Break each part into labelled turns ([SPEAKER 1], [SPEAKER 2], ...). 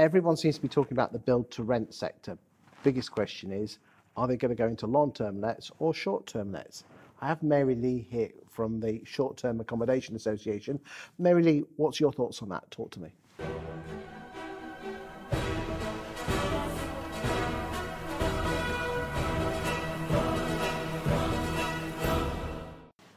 [SPEAKER 1] everyone seems to be talking about the build to rent sector. Biggest question is, are they going to go into long term lets or short term lets? I have Merilee here from the Short Term Accommodation Association. Merilee, what's your thoughts on that? Talk to me.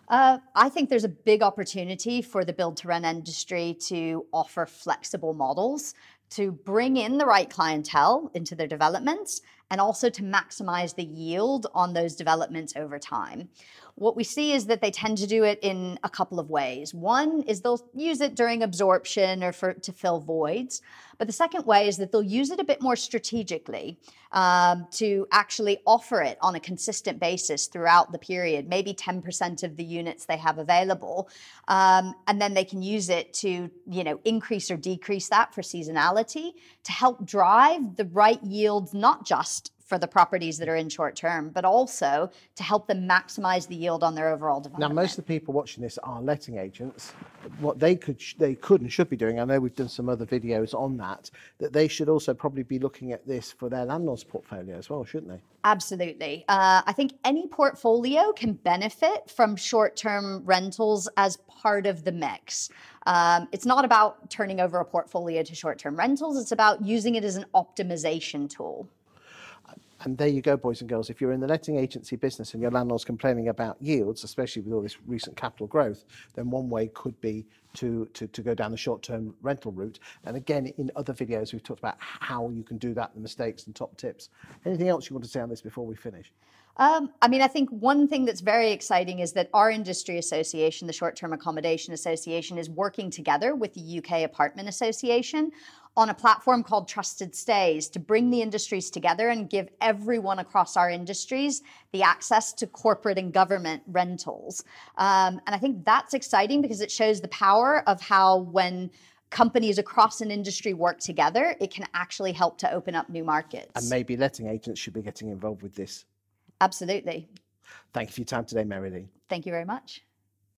[SPEAKER 2] Uh, I think there's a big opportunity for the build to rent industry to offer flexible models to bring in the right clientele into their developments and also to maximize the yield on those developments over time. What we see is that they tend to do it in a couple of ways. One is they'll use it during absorption or for to fill voids, but the second way is that they'll use it a bit more strategically um, to actually offer it on a consistent basis throughout the period, maybe 10% of the units they have available, um, and then they can use it to you know increase or decrease that for seasonality to help drive the right yields, not just for the properties that are in short term, but also to help them maximize the yield on their overall development.
[SPEAKER 1] Now, most of the people watching this are letting agents. What they could, they could and should be doing, I know we've done some other videos on that, that they should also probably be looking at this for their landlord's portfolio as well, shouldn't they?
[SPEAKER 2] Absolutely. Uh, I think any portfolio can benefit from short term rentals as part of the mix. Um, it's not about turning over a portfolio to short term rentals, it's about using it as an optimization tool.
[SPEAKER 1] And there you go, boys and girls. If you're in the letting agency business and your landlord's complaining about yields, especially with all this recent capital growth, then one way could be to, to, to go down the short-term rental route. And again, in other videos, we've talked about how you can do that, the mistakes and top tips. Anything else you want to say on this before we finish?
[SPEAKER 2] Um, I mean, I think one thing that's very exciting is that our industry association, the Short Term Accommodation Association, is working together with the UK Apartment Association on a platform called Trusted Stays to bring the industries together and give everyone across our industries the access to corporate and government rentals. Um, and I think that's exciting because it shows the power of how when companies across an industry work together, it can actually help to open up new markets.
[SPEAKER 1] And maybe letting agents should be getting involved with this
[SPEAKER 2] Absolutely.
[SPEAKER 1] Thank you for your time today, Merilee.
[SPEAKER 2] Thank you very much.